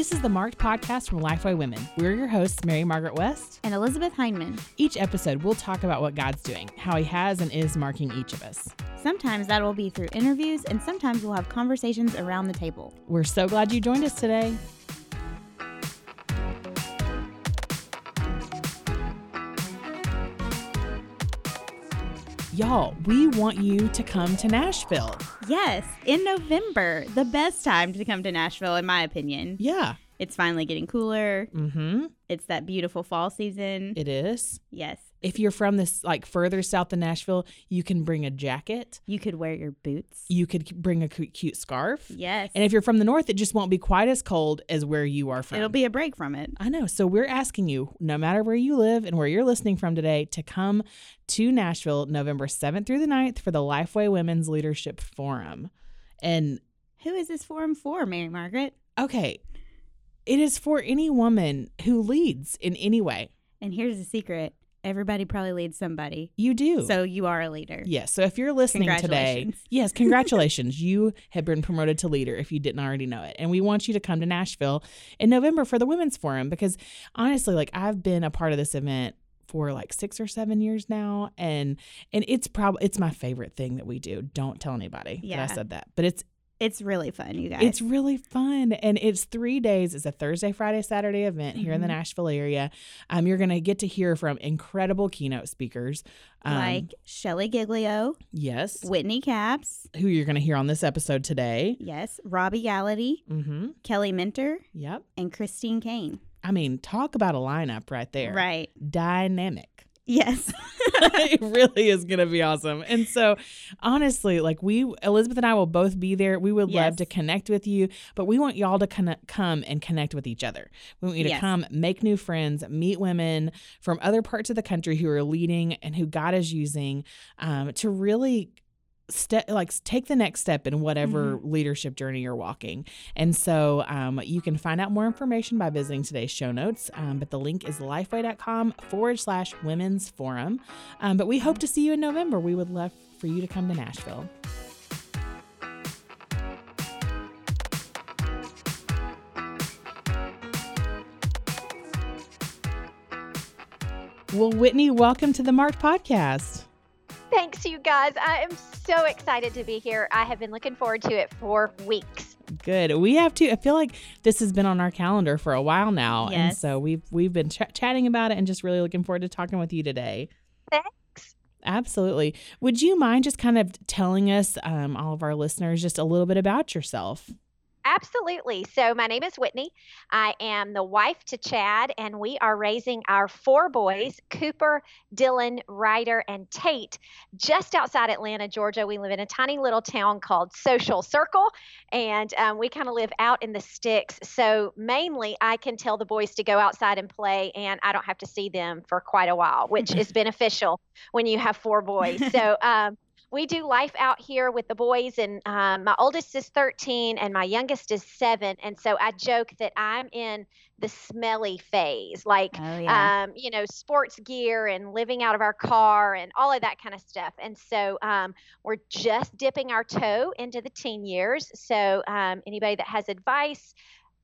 This is the Marked Podcast from Lifeway Women. We're your hosts, Mary Margaret West. and Elizabeth Hyndman. Each episode, we'll talk about what God's doing, how He has and is marking each of us. Sometimes that will be through interviews, and sometimes we'll have conversations around the table. We're so glad you joined us today. Y'all, we want you to come to Nashville. Yes, in November, the best time to come to Nashville, in my opinion. Yeah. It's finally getting cooler. Mm-hmm. It's that beautiful fall season. It is. yes. If you're from this like further south than Nashville, you can bring a jacket. You could wear your boots. You could bring a cu- cute scarf. Yes. And if you're from the north, it just won't be quite as cold as where you are from. It'll be a break from it. I know. So we're asking you, no matter where you live and where you're listening from today, to come to Nashville November 7th through the 9th for the Lifeway Women's Leadership Forum. And Who is this forum for, Mary Margaret? okay, it is for any woman who leads in any way. And here's the secret everybody probably leads somebody. You do. So you are a leader. Yes. So if you're listening today, yes, congratulations. you have been promoted to leader if you didn't already know it. And we want you to come to Nashville in November for the Women's Forum because honestly, like I've been a part of this event for like 6 or 7 years now and and it's probably it's my favorite thing that we do. Don't tell anybody that I said that. But it's It's really fun, you guys. it's really fun and it's 3 days. It's a Thursday, Friday, Saturday event here in the Mhm. Nashville area. Um you're going to get to hear from incredible keynote speakers. Um, like Shelley Giglio, yes, Whitney Capps, who you're going to hear on this episode today. yes, Robby Gallaty, Mhm. Kelly Minter, Yep. and Christine Caine. I mean, talk about a lineup right there. Right. Dynamic. Yes. it really is going to be awesome. And so, honestly, like we, Elizabeth and I will both be there. We would love to connect with you, but we want y'all to come and connect with each other. We want you to Yes. come, make new friends, meet women from other parts of the country who are leading and who God is using um, to really step like take the next step in whatever Mm-hmm. leadership journey you're walking. And so um, you can find out more information by visiting today's show notes um, but the link is lifeway.com forward slash women's forum. Um, but we hope to see you in november. We would love for you to come to nashville. Well whitney welcome to the marked podcast Thanks, you guys. I am so excited to be here. I have been looking forward to it for weeks. Good. We have to. I feel like this has been on our calendar for a while now, and so we've we've been ch- chatting about it, and just really looking forward to talking with you today. Thanks. Absolutely. Would you mind just kind of telling us, um, all of our listeners, just a little bit about yourself? Absolutely. So, my name is Whitney. I am the wife to Chad, and we are raising our four boys Cooper, Dylan, Ryder, and Tate just outside Atlanta, Georgia. We live in a tiny little town called Social Circle, and um, we kind of live out in the sticks. So, mainly, I can tell the boys to go outside and play, and I don't have to see them for quite a while, which is beneficial when you have four boys. So, um, we do life out here with the boys and um, my oldest is 13 and my youngest is seven and so i joke that i'm in the smelly phase like Oh, yeah. um, you know sports gear and living out of our car and all of that kind of stuff and so um, we're just dipping our toe into the teen years so um, anybody that has advice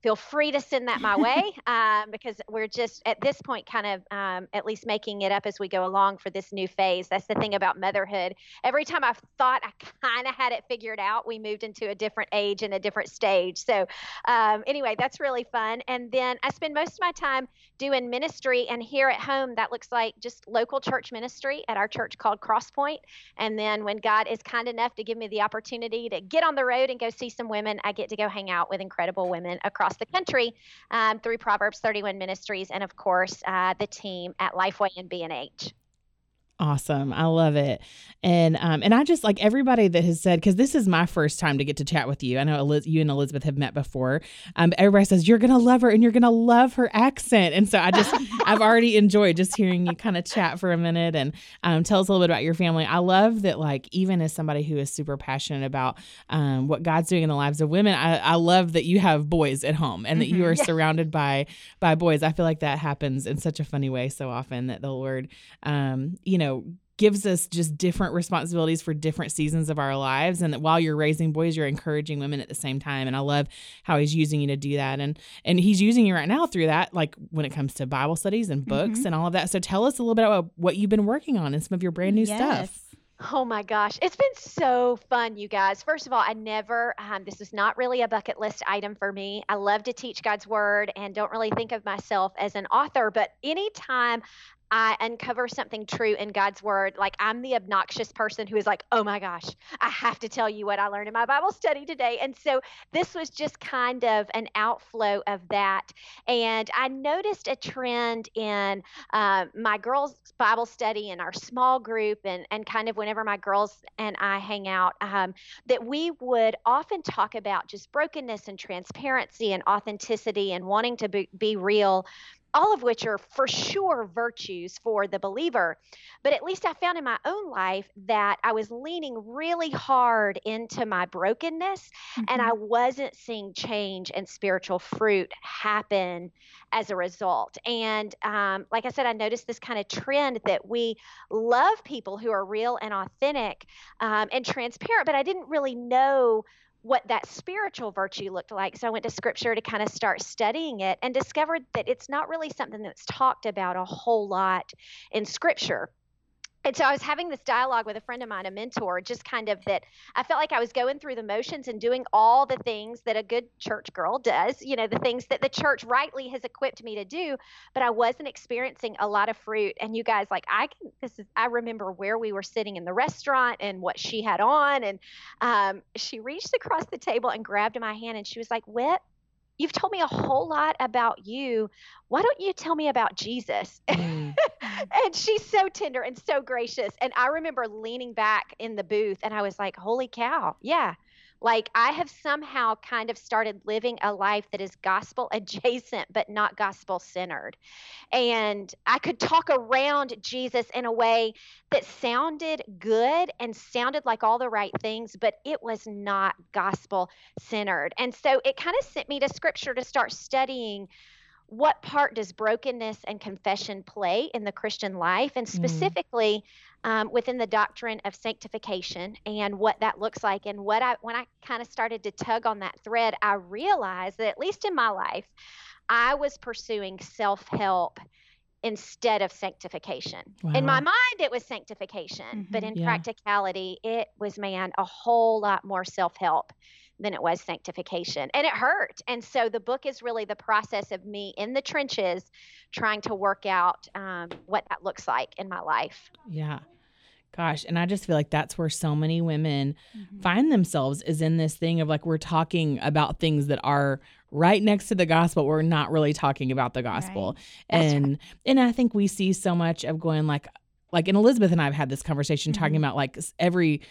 feel free to send that my way um, because we're just at this point kind of um, at least making it up as we go along for this new phase that's the thing about motherhood every time I've thought I kind of had it figured out, we moved into a different age and a different stage. So, um, anyway, that's really fun. And then I spend most of my time doing ministry, and here at home, that looks like just local church ministry at our church called Crosspoint. And then when God is kind enough to give me the opportunity to get on the road and go see some women, I get to go hang out with incredible women across the country um, through Proverbs 31 Ministries, and of course, uh, the team at Lifeway and B&H. Awesome. I love it. And um and I just like everybody that has said cuz this is my first time to get to chat with you. I know Eliz- you and Elizabeth have met before. Um everybody says you're going to love her and you're going to love her accent. And so I just I've already enjoyed just hearing you kind of chat for a minute and um tell us a little bit about your family. I love that like even as somebody who is super passionate about um what God's doing in the lives of women, I I love that you have boys at home and that you Mhm. are Yeah. surrounded by by boys. I feel like that happens in such a funny way so often that the Lord um you know gives us just different responsibilities for different seasons of our lives. And that while you're raising boys you're encouraging women at the same time. And i love how he's using you to do that. And and he's using you right now through that like when it comes to bible studies and books Mhm. and all of that. So tell us a little bit about what you've been working on and some of your brand new stuff. Oh my gosh, it's been so fun, you guys. First of all, I never, um, this is not really a bucket list item for me. I love to teach God's word and don't really think of myself as an author, but anytime I uncover something true in God's word, like I'm the obnoxious person who is like, oh my gosh, I have to tell you what I learned in my Bible study today. And so this was just kind of an outflow of that. And I noticed a trend in uh, my girls' Bible study and our small group, and, and kind of whenever my girls and I hang out, um, that we would often talk about just brokenness and transparency and authenticity and wanting to be, be real. All of which are for sure virtues for the believer. But at least I found in my own life that I was leaning really hard into my brokenness and I wasn't seeing change and spiritual fruit happen as a result. And um, like I said, I noticed this kind of trend that we love people who are real and authentic um, and transparent, but I didn't really know what that spiritual virtue looked like. So I went to scripture to kind of start studying it and discovered that it's not really something that's talked about a whole lot in scripture. And so I was having this dialogue with a friend of mine, a mentor, just kind of that I felt like I was going through the motions and doing all the things that a good church girl does, you know, the things that the church rightly has equipped me to do, but I wasn't experiencing a lot of fruit. And you guys, like, I can, this is, I remember where we were sitting in the restaurant and what she had on. And um, she reached across the table and grabbed my hand and she was like, Whit, you've told me a whole lot about you. Why don't you tell me about Jesus? Mm. and she's so tender and so gracious. And I remember leaning back in the booth and I was like, holy cow, yeah. Like I have somehow kind of started living a life that is gospel adjacent, but not gospel centered. And I could talk around Jesus in a way that sounded good and sounded like all the right things, but it was not gospel centered. And so it kind of sent me to scripture to start studying what part does brokenness and confession play in the Christian life, and Mm. specifically um, within the doctrine of sanctification and what that looks like. And what I, when I kind of started to tug on that thread, I realized that at least in my life, I was pursuing self help instead of sanctification. In my mind, it was sanctification, but Mhm. in Yeah. practicality, it was, man, a whole lot more self help than it was sanctification. And it hurt. And so the book is really the process of me in the trenches trying to work out um, what that looks like in my life. Yeah. Gosh, and I just feel like that's where so many women Mhm. find themselves is in this thing of like we're talking about things that are right next to the gospel. We're not really talking about the gospel. That's And and I think we see so much of going like like and Elizabeth and I have had this conversation talking Mhm. about like every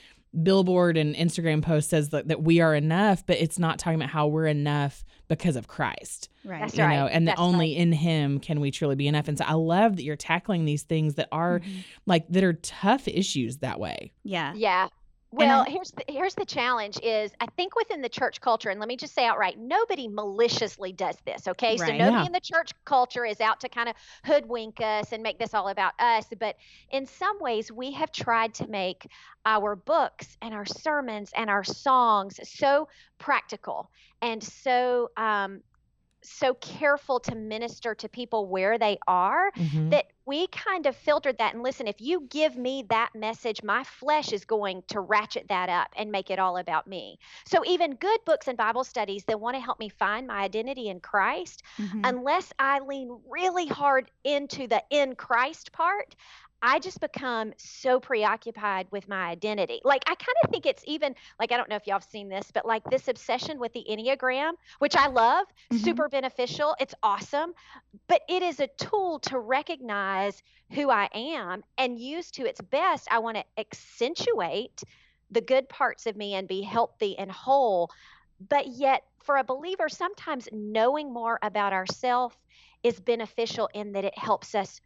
billboard and Instagram post says that, that we are enough, but it's not talking about how we're enough because of Christ. Right. That's you right. know, and that only right. in him can we truly be enough. And so I love that you're tackling these things that are Mhm. like that are tough issues that way. Yeah. Yeah. Well, I- here's the, here's the challenge is I think within the church culture, and let me just say outright, nobody maliciously does this. Okay, so nobody Yeah. in the church culture is out to kind of hoodwink us and make this all about us. But in some ways, we have tried to make our books and our sermons and our songs so practical and so um, so careful to minister to people where they are Mhm. that we kind of filtered that and listen if you give me that message my flesh is going to ratchet that up and make it all about me so even good books and bible studies that want to help me find my identity in christ Mhm. unless i lean really hard into the in christ part I just become so preoccupied with my identity. Like, I kind of think it's even like, I don't know if y'all have seen this, but like this obsession with the Enneagram, which I love, Mhm. super beneficial. It's awesome. But it is a tool to recognize who I am and use to its best. I want to accentuate the good parts of me and be healthy and whole. But yet, for a believer, sometimes knowing more about ourselves is beneficial in that it helps us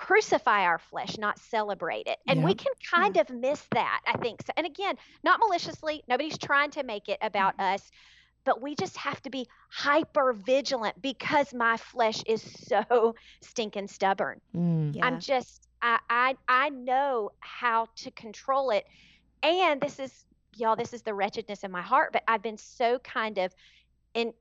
crucify our flesh, not celebrate it. And we can kind of miss that, I think. So, and again, not maliciously, nobody's trying to make it about us, but we just have to be hyper vigilant because my flesh is so stinking stubborn. Mm. Yeah. I'm just I, I I know how to control it. And this is y'all, this is the wretchedness in my heart, but I've been so kind of in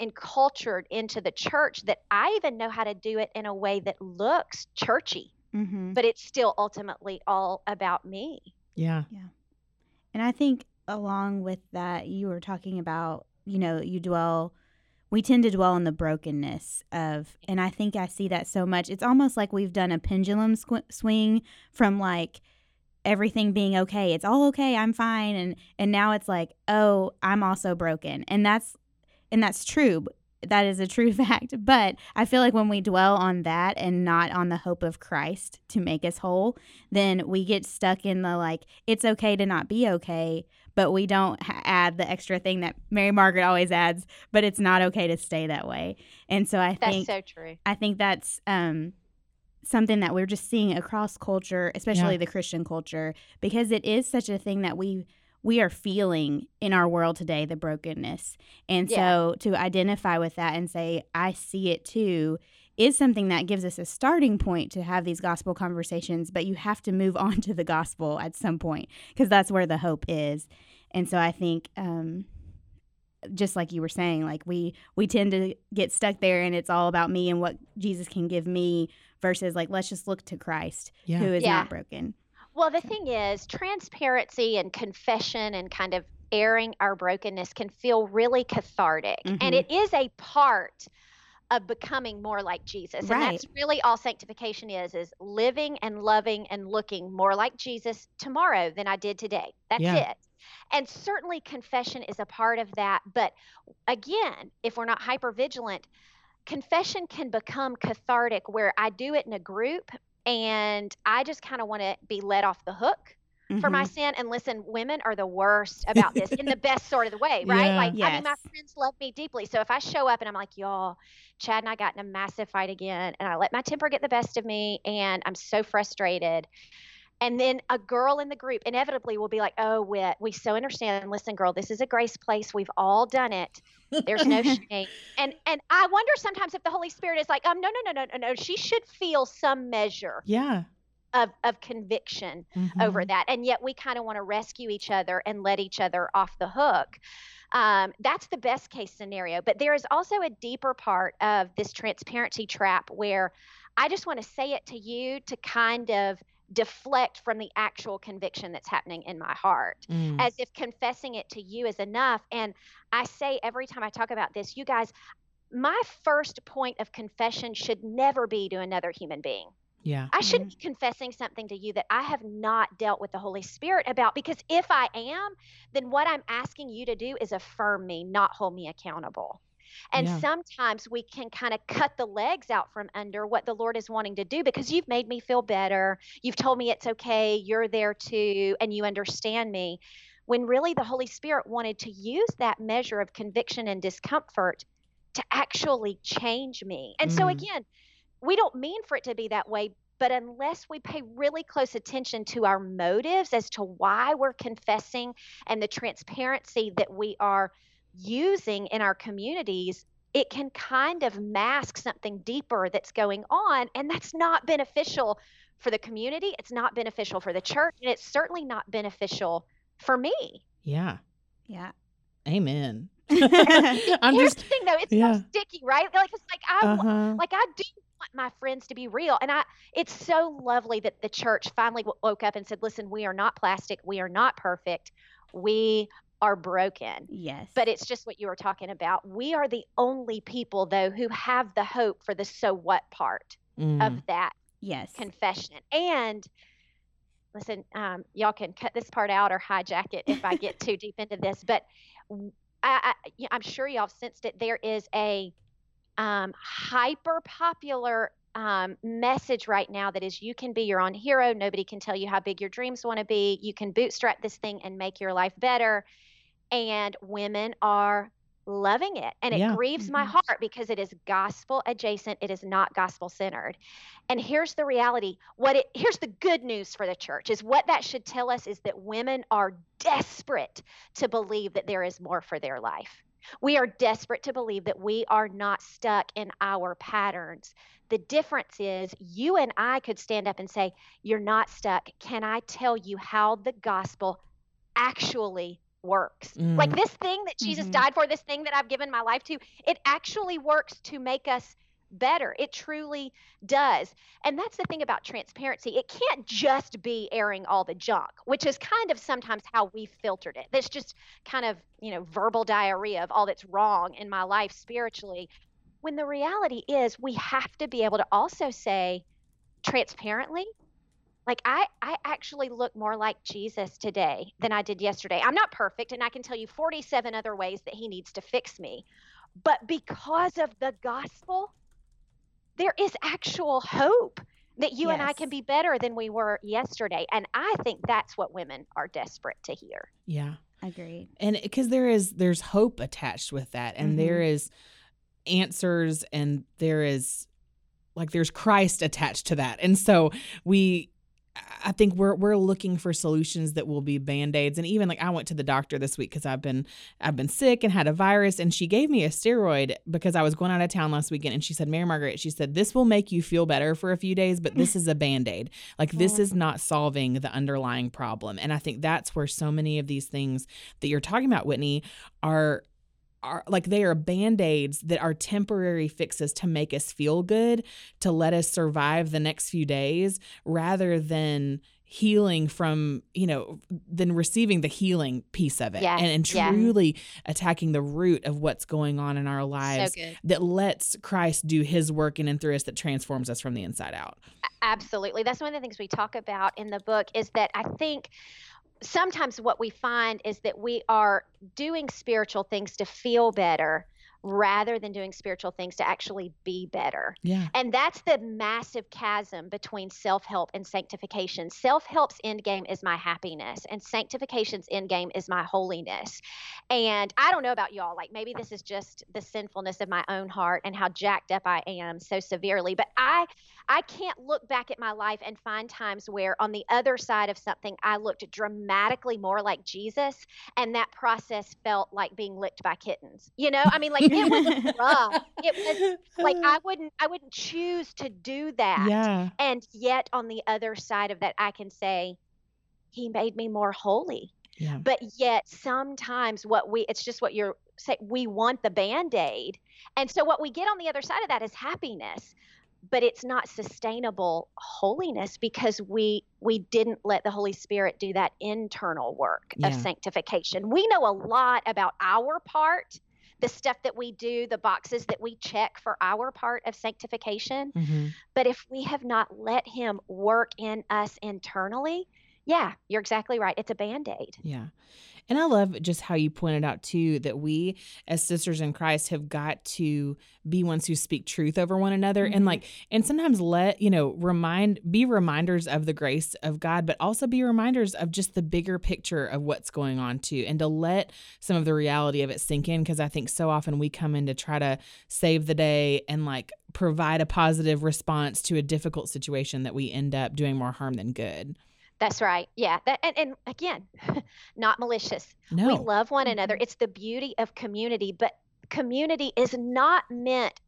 encultured into the church that I even know how to do it in a way that looks churchy, Mm-hmm. but it's still ultimately all about me. Yeah. Yeah. And I think along with that, you were talking about, you know, you dwell, we tend to dwell on the brokenness of, and I think I see that so much. It's almost like we've done a pendulum squ- swing from like everything being okay. It's all okay. I'm fine. And, and now it's like, oh, I'm also broken. And that's, and that's true. That is a true fact. But I feel like when we dwell on that and not on the hope of Christ to make us whole, then we get stuck in the like, it's okay to not be okay, but we don't ha- add the extra thing that Mary Margaret always adds, but it's not okay to stay that way. And so I think That's think so true. I think that's um, something that we're just seeing across culture, especially Yeah. the Christian culture, because it is such a thing that we we are feeling in our world today, the brokenness. And Yeah. so to identify with that and say, I see it too, is something that gives us a starting point to have these gospel conversations, but you have to move on to the gospel at some point because that's where the hope is. And so I think um, just like you were saying like we we tend to get stuck there and it's all about me and what jesus can give me versus like let's just look to christ Yeah. who is Yeah. not broken Well, the thing is, transparency and confession and kind of airing our brokenness can feel really cathartic. Mhm. And it is a part of becoming more like Jesus. And that's really all sanctification is is living and loving and looking more like Jesus tomorrow than I did today. That's Yeah. it. And certainly confession is a part of that, but again, if we're not hyper vigilant, confession can become cathartic where I do it in a group and I just kind of want to be let off the hook for my Mhm. sin. And listen, women are the worst about this in the best sort of the way, right? Yeah. Like, I mean, my friends love me deeply. So if I show up and I'm like, y'all, Chad and I got in a massive fight again, and I let my temper get the best of me, and I'm so frustrated. And then a girl in the group inevitably will be like, oh, Whit, we so understand. Listen, girl, this is a grace place. We've all done it. There's no shame. And and I wonder sometimes if the Holy Spirit is like, um, no, no, no, no, no, no. She should feel some measure Yeah. of, of conviction over Mhm. that. And yet we kind of want to rescue each other and let each other off the hook. Um, that's the best case scenario. But there is also a deeper part of this transparency trap where I just want to say it to you to kind of deflect from the actual conviction that's happening in my heart Mm. as if confessing it to you is enough. And I say every time I talk about this, you guys, my first point of confession should never be to another human being. Yeah. I shouldn't be confessing something to you that I have not dealt with the Holy Spirit about because if I am, then what I'm asking you to do is affirm me, not hold me accountable. And Yeah. sometimes we can kind of cut the legs out from under what the Lord is wanting to do because you've made me feel better. You've told me it's okay. You're there too, and you understand me. When really the Holy Spirit wanted to use that measure of conviction and discomfort to actually change me. And so, Mm. again, we don't mean for it to be that way, but unless we pay really close attention to our motives as to why we're confessing and the transparency that we are using in our communities, it can kind of mask something deeper that's going on. And that's not beneficial for the community. It's not beneficial for the church. And it's certainly not beneficial for me. Yeah. yeah Amen. I'm I'm Here's just the thing though, it's yeah. so sticky, right? Like it's like I uh-huh. like I do want my friends to be real, and I it's so lovely that the church finally woke up and said, "Listen, we are not plastic, we are not perfect, we are broken." yes But it's just what you were talking about. We are the only people though who have the hope for the so what part Mm. of that yes confession. And listen, um, y'all can cut this part out or hijack it if I get too deep into this, but I, I'm sure y'all have sensed it. There is a um, hyper popular um, message right now that is you can be your own hero. Nobody can tell you how big your dreams want to be. You can bootstrap this thing and make your life better. And women are loving it. And it Yeah. grieves my Mhm. heart because it is gospel adjacent. It is not gospel centered. And here's the reality. What it here's the good news for the church is what that should tell us is that women are desperate to believe that there is more for their life. We are desperate to believe that we are not stuck in our patterns. The difference is you and I could stand up and say, You're not stuck. Can I tell you how the gospel actually works? Mm. Like this thing that Jesus Mhm. died for, this thing that I've given my life to, it actually works to make us better. It truly does. And that's the thing about transparency. It can't just be airing all the junk, which is kind of sometimes how we filtered it. That's just kind of, you know, verbal diarrhea of all that's wrong in my life spiritually. When the reality is we have to be able to also say transparently, like I I actually look more like Jesus today than I did yesterday. I'm not perfect and I can tell you 47 other ways that he needs to fix me. But because of the gospel, there is actual hope that you and I can be better than we were yesterday. And I think that's what women are desperate to hear. Yeah. Agreed. and because there is there's hope attached with that and Mhm. there is answers and there is like there's christ attached to that and so we i think we're we're looking for solutions that will be band-aids. And even like i went to the doctor this week because i've been i've been sick and had a virus and she gave me a steroid because i was going out of town last weekend and she said mary margaret she said this will make you feel better for a few days but this is a band-aid. Like this is not solving the underlying problem. And i think that's where so many of these things that you're talking about whitney are are like they are band-aids that are temporary fixes to make us feel good to let us survive the next few days rather than healing from you know than receiving the healing piece of it Yeah, and, and yeah. truly attacking the root of what's going on in our lives good. that lets christ do his work in and through us that transforms us from the inside out Absolutely. That's one of the things we talk about in the book is that I think sometimes what we find is that we are doing spiritual things to feel better rather than doing spiritual things to actually be better. yeah And that's the massive chasm between self help and sanctification. Self help's end game is my happiness, and sanctification's end game is my holiness. And I don't know about y'all, like maybe this is just the sinfulness of my own heart and how jacked up I am so severely, but I I can't look back at my life and find times where on the other side of something I looked dramatically more like Jesus and that process felt like being licked by kittens. You know, I mean like it was rough. It was like I wouldn't I wouldn't choose to do that. yeah And yet on the other side of that I can say he made me more holy. yeah But yet sometimes what we it's just what you're say we want the band-aid. And so what we get on the other side of that is happiness. But it's not sustainable holiness because we we didn't let the Holy Spirit do that internal work of sanctification. We know a lot about our part, the stuff that we do, the boxes that we check for our part of sanctification. hmm But if we have not let Him work in us internally, yeah, you're exactly right. It's a band aid. Yeah. And I love just how you pointed out too that we as sisters in Christ have got to be ones who speak truth over one another and Mhm. like and sometimes let, you know, remind be reminders of the grace of God, but also be reminders of just the bigger picture of what's going on too and to let some of the reality of it sink in because I think so often we come in to try to save the day and like provide a positive response to a difficult situation that we end up doing more harm than good. That's right. Yeah. That and, and again, not malicious. No. We love one another. Mhm. It's the beauty of community, but community is not meant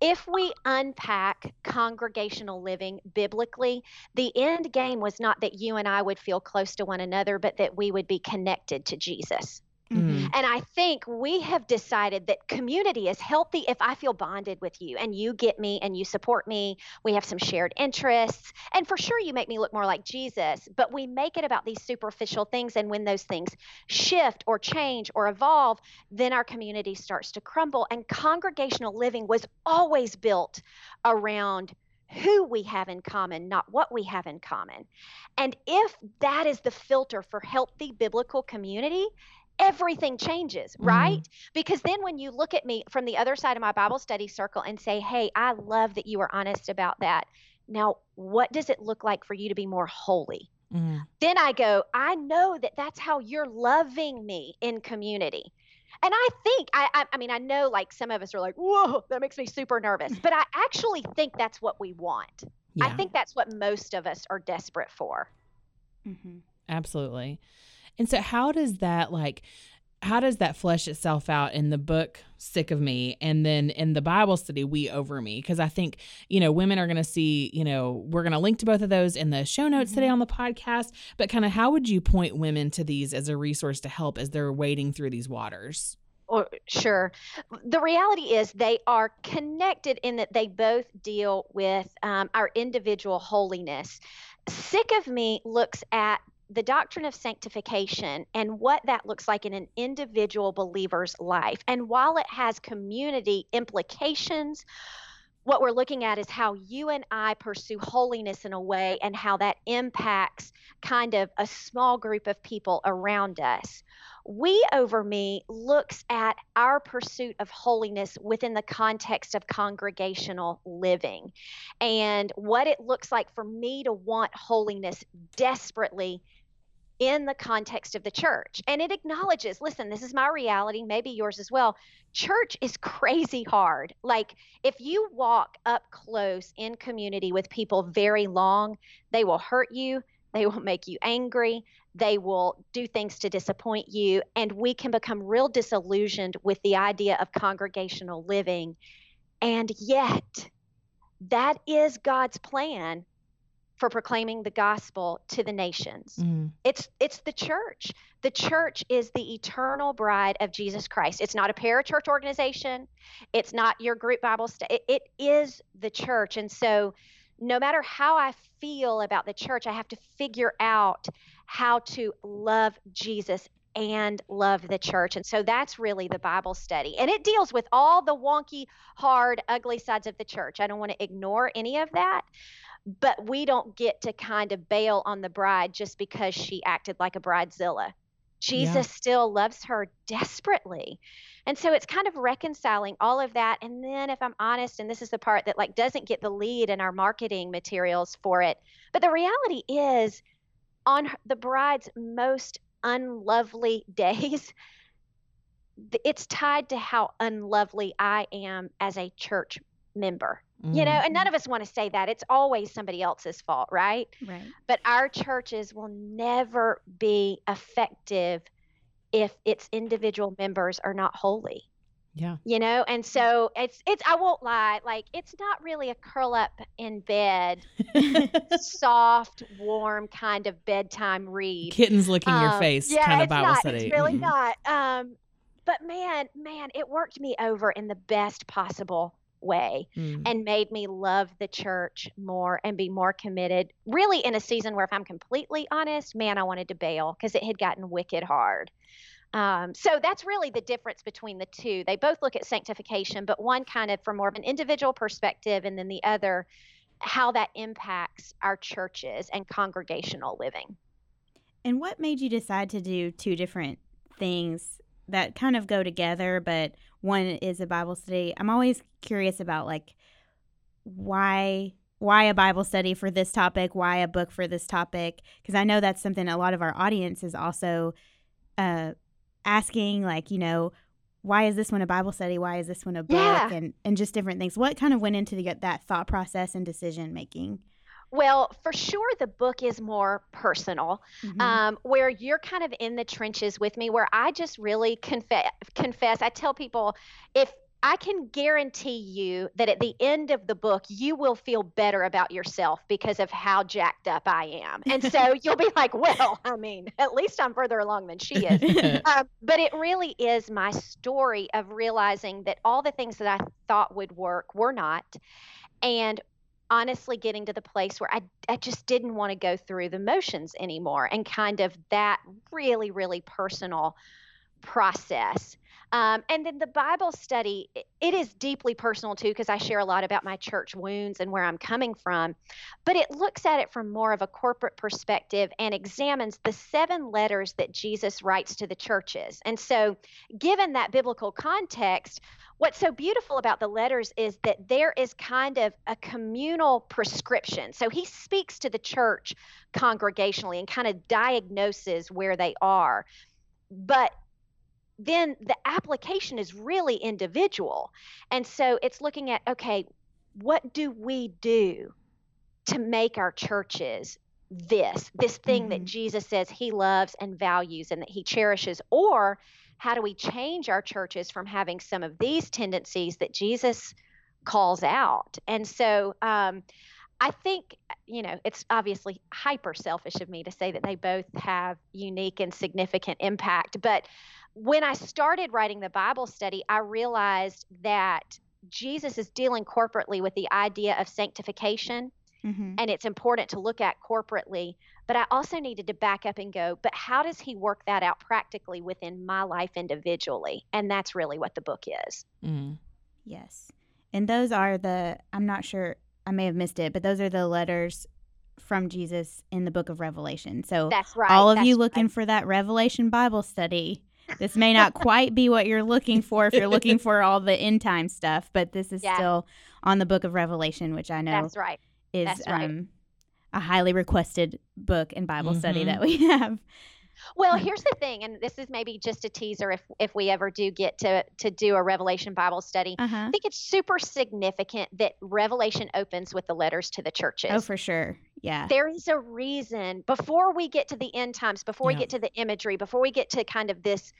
if we unpack congregational living biblically, the end game was not that you and I would feel close to one another, but that we would be connected to Jesus. Mm. And I think we have decided that community is healthy if I feel bonded with you and you get me and you support me. We have some shared interests. And for sure, you make me look more like Jesus, but we make it about these superficial things. And when those things shift or change or evolve, then our community starts to crumble. And congregational living was always built around who we have in common, not what we have in common. And if that is the filter for healthy biblical community, everything changes, Mhm. right? Because then when you look at me from the other side of my Bible study circle and say, hey, I love that you are honest about that. Now, what does it look like for you to be more holy? Mm. Then I go, I know that that's how you're loving me in community. And I think, I, I, I mean, I know like some of us are like, whoa, that makes me super nervous. But I actually think that's what we want. I think that's what most of us are desperate for. Mhm. Absolutely. And so how does that like how does that flesh itself out in the book sick of me and then in the bible study we over me? Because i think you know women are going to see you know we're going to link to both of those in the show notes mm-hmm. today on the podcast but kind of how would you point women to these as a resource to help as they're wading through these waters? Or sure. The reality is they are connected in that they both deal with um, our individual holiness. Sick of me looks at the doctrine of sanctification and what that looks like in an individual believer's life. And while it has community implications, what we're looking at is how you and I pursue holiness in a way and how that impacts kind of a small group of people around us. We Over Me looks at our pursuit of holiness within the context of congregational living and what it looks like for me to want holiness desperately in the context of the church. And it acknowledges, listen, this is my reality, maybe yours as well. Church is crazy hard. Like if you walk up close in community with people very long, they will hurt you, they will make you angry, they will do things to disappoint you, and we can become real disillusioned with the idea of congregational living. And yet, that is God's plan for proclaiming the gospel to the nations. Mm. It's it's the church. The church is the eternal bride of Jesus Christ. It's not a parachurch organization. It's not your group Bible study. It, it is the church. And so no matter how I feel about the church, I have to figure out how to love Jesus and love the church. And so that's really the Bible study. And it deals with all the wonky, hard, ugly sides of the church. I don't want to ignore any of that but we don't get to kind of bail on the bride just because she acted like a bridezilla. Jesus yeah. still loves her desperately. And so it's kind of reconciling all of that. And then if I'm honest, and this is the part that like doesn't get the lead in our marketing materials for it, but the reality is on the bride's most unlovely days, it's tied to how unlovely I am as a church member. Mm. You know, and none mm-hmm. of us want to say that. It's always somebody else's fault, right? Right. But our churches will never be effective if its individual members are not holy. Yeah. You know, and so it's it's I won't lie, like it's not really a curl up in bed, soft, warm kind of bedtime read. Kittens licking um, your face yeah, kind of Bible not, study. It's really mm-hmm. not. Um but man, man, it worked me over in the best possible way mm. and made me love the church more and be more committed. Really, in a season where, if I'm completely honest, man, I wanted to bail because it had gotten wicked hard. Um, so that's really the difference between the two. They both look at sanctification, but one kind of from more of an individual perspective, and then the other, how that impacts our churches and congregational living. And what made you decide to do two different things that kind of go together, but one is a Bible study. I'm always curious about like why why a Bible study for this topic, why a book for this topic, because I know that's something a lot of our audience is also uh, asking, like you know, why is this one a Bible study? Why is this one a book? Yeah. And and just different things. What kind of went into the, that thought process and decision making? Well, for sure, the book is more personal, mm-hmm. um, where you're kind of in the trenches with me, where I just really confess. Confess. I tell people if I can guarantee you that at the end of the book, you will feel better about yourself because of how jacked up I am. And so you'll be like, well, I mean, at least I'm further along than she is. um, but it really is my story of realizing that all the things that I thought would work were not. And honestly getting to the place where I, I just didn't want to go through the motions anymore and kind of that really, really personal process. Um, and then the Bible study, it is deeply personal too, because I share a lot about my church wounds and where I'm coming from. But it looks at it from more of a corporate perspective and examines the seven letters that Jesus writes to the churches. And so, given that biblical context, what's so beautiful about the letters is that there is kind of a communal prescription. So he speaks to the church congregationally and kind of diagnoses where they are. But then the application is really individual. And so it's looking at okay, what do we do to make our churches this, this thing mm-hmm. that Jesus says he loves and values and that he cherishes? Or how do we change our churches from having some of these tendencies that Jesus calls out? And so um, I think, you know, it's obviously hyper selfish of me to say that they both have unique and significant impact. But when I started writing the Bible study, I realized that Jesus is dealing corporately with the idea of sanctification. Mm-hmm. And it's important to look at corporately. But I also needed to back up and go, but how does he work that out practically within my life individually? And that's really what the book is. Mm. Yes. And those are the, I'm not sure, I may have missed it, but those are the letters from Jesus in the book of Revelation. So that's right. All of that's you looking right. for that Revelation Bible study, this may not quite be what you're looking for if you're looking for all the end time stuff, but this is yeah. still on the book of Revelation, which I know that's right. is that's right. Um, a highly requested book and Bible mm-hmm. study that we have. Well, here's the thing, and this is maybe just a teaser if if we ever do get to to do a Revelation Bible study. Uh-huh. I think it's super significant that Revelation opens with the letters to the churches. Oh, for sure. Yeah. There is a reason before we get to the end times, before yeah. we get to the imagery, before we get to kind of this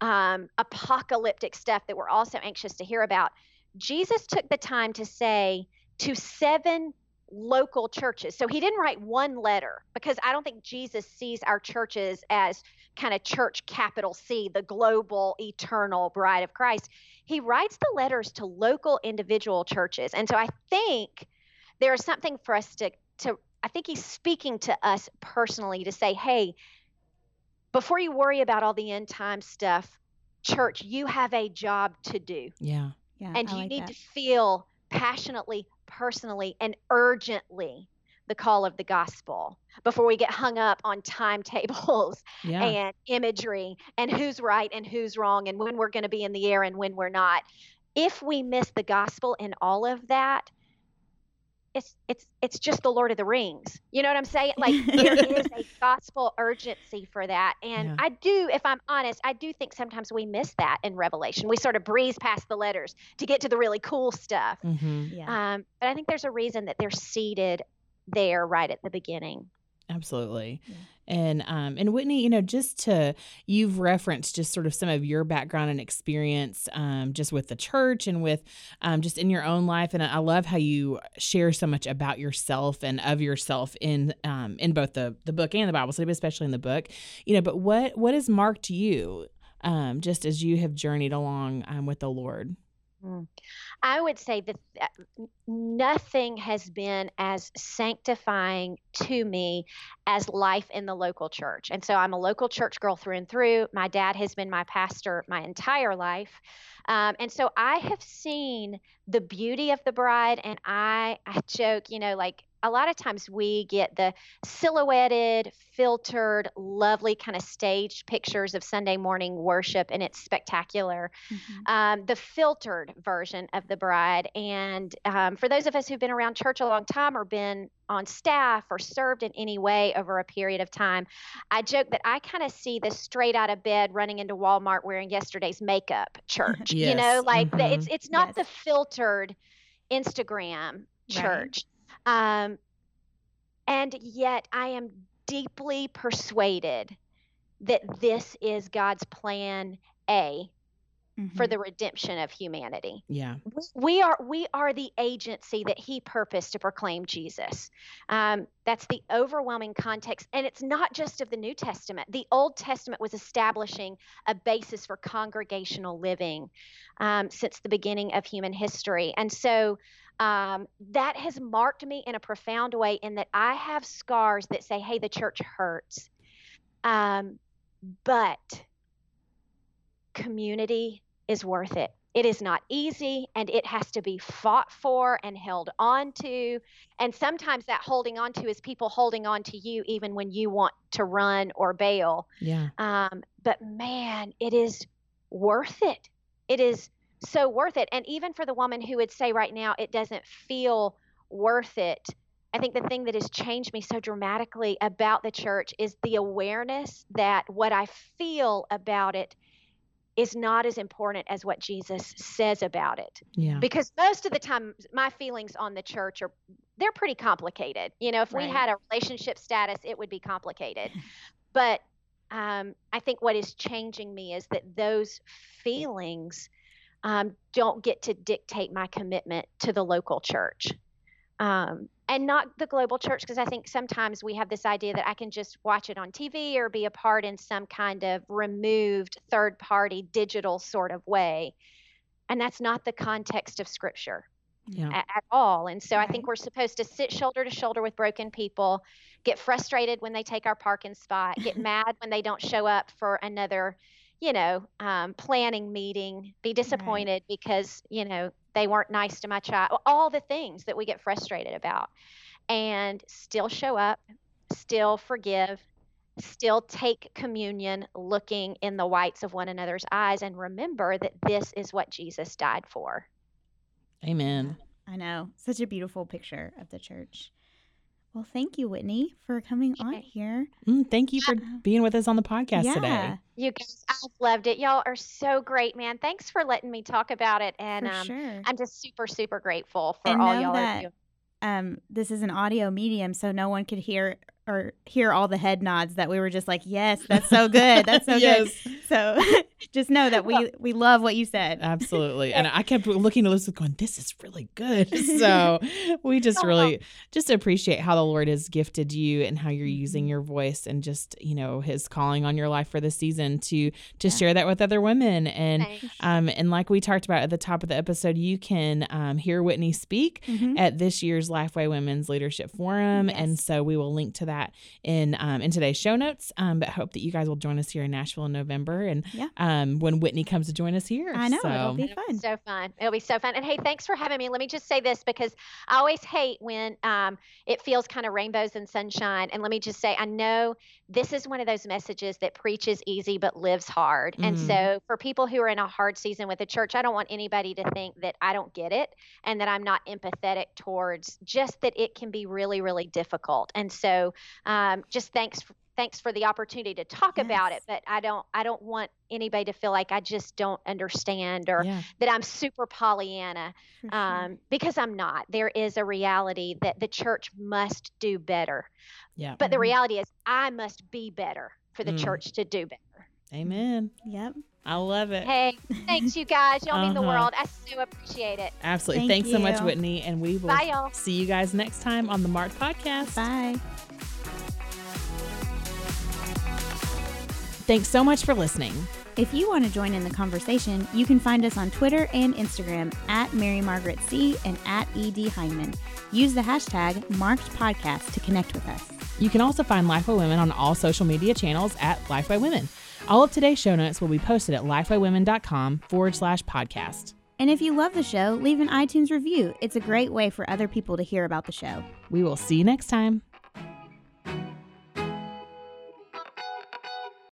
um, apocalyptic stuff that we're also anxious to hear about. Jesus took the time to say to seven local churches. So he didn't write one letter because I don't think Jesus sees our churches as kind of church capital C, the global eternal bride of Christ. He writes the letters to local individual churches. And so I think there is something for us to to I think he's speaking to us personally to say, "Hey, before you worry about all the end time stuff, church, you have a job to do." Yeah. Yeah. And I you like need that. to feel passionately personally and urgently the call of the gospel before we get hung up on timetables yeah. and imagery and who's right and who's wrong and when we're going to be in the air and when we're not. If we miss the gospel in all of that, it's it's it's just the Lord of the Rings. You know what I'm saying? Like there is a gospel urgency for that. And yeah. I do, if I'm honest, I do think sometimes we miss that in Revelation. We sort of breeze past the letters to get to the really cool stuff. Mm-hmm. Yeah. Um, but I think there's a reason that they're seated there right at the beginning. Absolutely. Yeah. And um and Whitney, you know, just to you've referenced just sort of some of your background and experience um just with the church and with um just in your own life and I love how you share so much about yourself and of yourself in um in both the the book and the Bible study, but especially in the book. You know, but what what has marked you um just as you have journeyed along um with the Lord? Mm. I would say that nothing has been as sanctifying to me as life in the local church. And so I'm a local church girl through and through. My dad has been my pastor my entire life. Um, and so I have seen the beauty of the bride, and I, I joke, you know, like a lot of times we get the silhouetted, filtered, lovely kind of staged pictures of Sunday morning worship, and it's spectacular. Mm-hmm. Um, the filtered version of the bride. And um, for those of us who've been around church a long time or been on staff or served in any way over a period of time, I joke that I kind of see the straight out of bed running into Walmart wearing yesterday's makeup church. yes. You know, like mm-hmm. the, it's it's not yes. the filtered Instagram church. Right. Um, and yet I am deeply persuaded that this is God's plan A mm-hmm. for the redemption of humanity. Yeah. We are we are the agency that he purposed to proclaim Jesus. Um, that's the overwhelming context. And it's not just of the New Testament. The Old Testament was establishing a basis for congregational living um, since the beginning of human history. And so um, that has marked me in a profound way in that I have scars that say, hey, the church hurts. Um, but community is worth it. It is not easy and it has to be fought for and held on to. And sometimes that holding on to is people holding on to you even when you want to run or bail. Yeah. Um, but man, it is worth it. It is so worth it. And even for the woman who would say right now it doesn't feel worth it, I think the thing that has changed me so dramatically about the church is the awareness that what I feel about it is not as important as what Jesus says about it. Yeah. Because most of the time my feelings on the church are they're pretty complicated. You know, if Right. we had a relationship status, it would be complicated. but um, I think what is changing me is that those feelings um, don't get to dictate my commitment to the local church. Um, and not the global church, because I think sometimes we have this idea that I can just watch it on TV or be a part in some kind of removed third party digital sort of way. And that's not the context of Scripture Yeah. at, at all. And so I think we're supposed to sit shoulder to shoulder with broken people, get frustrated when they take our parking spot, get mad when they don't show up for another, you know, um, planning meeting, be disappointed because, you know, they weren't nice to my child, all the things that we get frustrated about, and still show up, still forgive. Still take communion looking in the whites of one another's eyes and remember that this is what Jesus died for. Amen. I know. Such a beautiful picture of the church. Well, thank you, Whitney, for coming on here. Mm, thank you for being with us on the podcast yeah, today. You guys, I've loved it. Y'all are so great, man. Thanks for letting me talk about it. And um, sure. I'm just super, super grateful for And all y'all that are doing. um, this is an audio medium, so no one could hear or hear all the head nods that we were just like, yes, that's so good. That's so Yes. good. So just know that we we love what you said. Absolutely. And I kept looking at Elizabeth going, this is really good. So we just Oh. really just appreciate how the Lord has gifted you and how you're Mm-hmm. using your voice and just, you know, his calling on your life for this season to to Yeah. share that with other women. And Thanks. um and like we talked about at the top of the episode, you can um, hear Whitney speak Mhm. at this year's Lifeway Women's Leadership Forum. And so we will link to that in um, in today's show notes. Um, but hope that you guys will join us here in Nashville in November and Yeah. um, when Whitney comes to join us here. I know So, it'll be It'll be fun. so fun. It'll be so fun. And hey, thanks for having me. Let me just say this because I always hate when um, it feels kind of rainbows and sunshine. And let me just say, I know this is one of those messages that preaches easy but lives hard. And Mhm. so for people who are in a hard season with the church, I don't want anybody to think that I don't get it and that I'm not empathetic towards just that it can be really, really difficult. And so um, just thanks. Thanks for the opportunity to talk about it, but I don't. I don't want anybody to feel like I just don't understand or yeah. that I'm super Pollyanna sure. um, because I'm not. There is a reality that the church must do better. Yeah. But the Mhm. reality is, I must be better for the Mm. church to do better. Amen. Yep. I love it. Hey, thanks, you guys. Y'all mean the Uh-huh. world. I so appreciate it. Absolutely. Thank Thanks so much. Whitney. And we will Bye, y'all. see you guys next time on the Marked Podcast. Bye. Thanks so much for listening. If you want to join in the conversation, you can find us on Twitter and Instagram at Mary Margaret C and at ED Hyndman. Use the hashtag Marked Podcast to connect with us. You can also find Lifeway Women on all social media channels at Lifeway Women. All of today's show notes will be posted at lifewaywomen.com forward slash podcast. And if you love the show, leave an iTunes review. It's a great way for other people to hear about the show. We will see you next time.